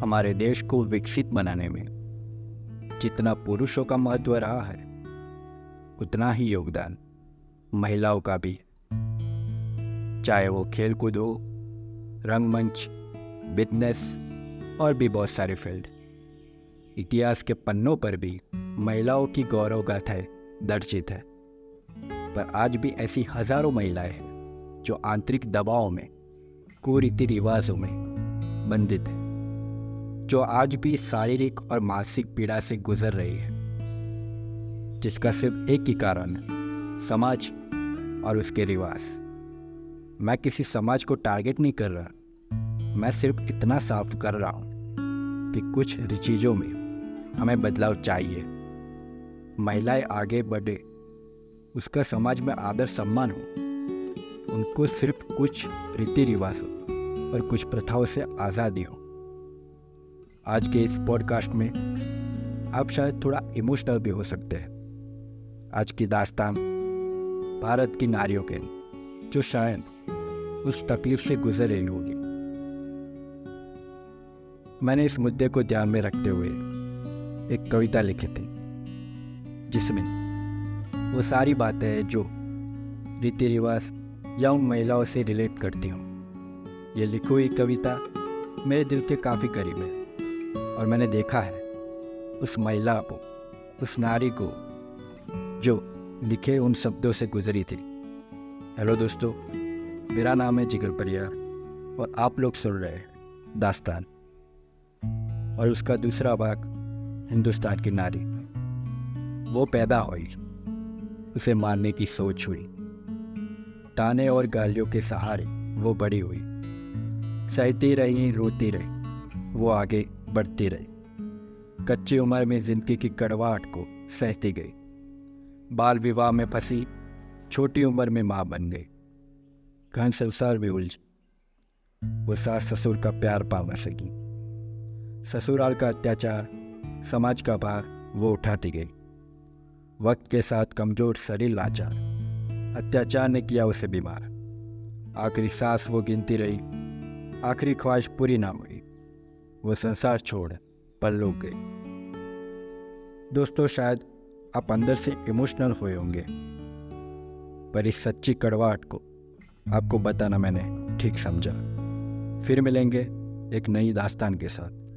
हमारे देश को विकसित बनाने में। जितना पुरुषों का महत्व रहा है, उतना ही योगदान महिलाओं का भी। चाहे वो खेल कूद हो, रंगमंच बिज़नेस और भी बहुत सारे फ़ील्ड। इतिहास के पन्नों पर भी महिलाओं की गौरव गाथाएँ दर्जित है। पर आज भी ऐसी हज़ारों महिलाएँ हैं, जो आंतरिक दबाव में कुरीति रिवाजों में बंधित है। जो आज भी शारीरिक और मानसिक पीड़ा से गुजर रही है, जिसका सिर्फ़ एक ही कारण है, समाज और उसके रिवाज। मैं किसी समाज को टारगेट नहीं कर रहा। मैं सिर्फ़ इतना साफ़ कर रहा हूँ कि कुछ चीज़ों में हमें बदलाव चाहिए। महिलाएँ आगे बढ़े, उसका समाज में आदर सम्मान हो, उनको सिर्फ़ कुछ रीति रिवाज हो और कुछ प्रथाओं से आज़ादी हो। आज के इस पॉडकास्ट में आप शायद थोड़ा इमोशनल भी हो सकते हैं। आज की दास्तान भारत की नारियों के जो शायद उस तकलीफ़ से गुजर रही होगी। मैंने इस मुद्दे को ध्यान में रखते हुए एक कविता लिखी थी, जिसमें वो सारी बातें हैं जो रीति रिवाज या उन महिलाओं से रिलेट करती हूँ, ये लिखी हुई कविता मेरे दिल के काफ़ी करीब है। और मैंने देखा है उस महिला को, उस नारी को, जो लिखे उन शब्दों से गुजरी थी। हेलो दोस्तों, मेरा नाम है जिगर परियार और आप लोग सुन रहे हैं दास्तान। और उसका दूसरा भाग, हिंदुस्तान की नारी। वो पैदा हुई, उसे मारने की सोच हुई। ताने और गालियों के सहारे वो बड़ी हुई। सहती रही, रोती रही। वो आगे बढ़ती रही। कच्ची उम्र में ज़िंदगी की कड़वाहट को सहती गई बाल विवाह में फंसी छोटी उम्र में माँ बन गई घन संसार में उलझ। वो सास ससुर का प्यार पा सकी। ससुराल का अत्याचार, समाज का भार, वो उठाती गई वक्त के साथ कमज़ोर शरीर लाचार। अत्याचार ने किया उसे बीमार। आखिरी सांस वो गिनती रही। आखिरी ख्वाहिश पूरी ना हुई। वो संसार छोड़, पर लोग गए। दोस्तों, शायद आप अंदर से इमोशनल हुए होंगे, पर इस सच्ची कड़वाहट को आपको बताना मैंने ठीक समझा। फिर मिलेंगे एक नई दास्तान के साथ।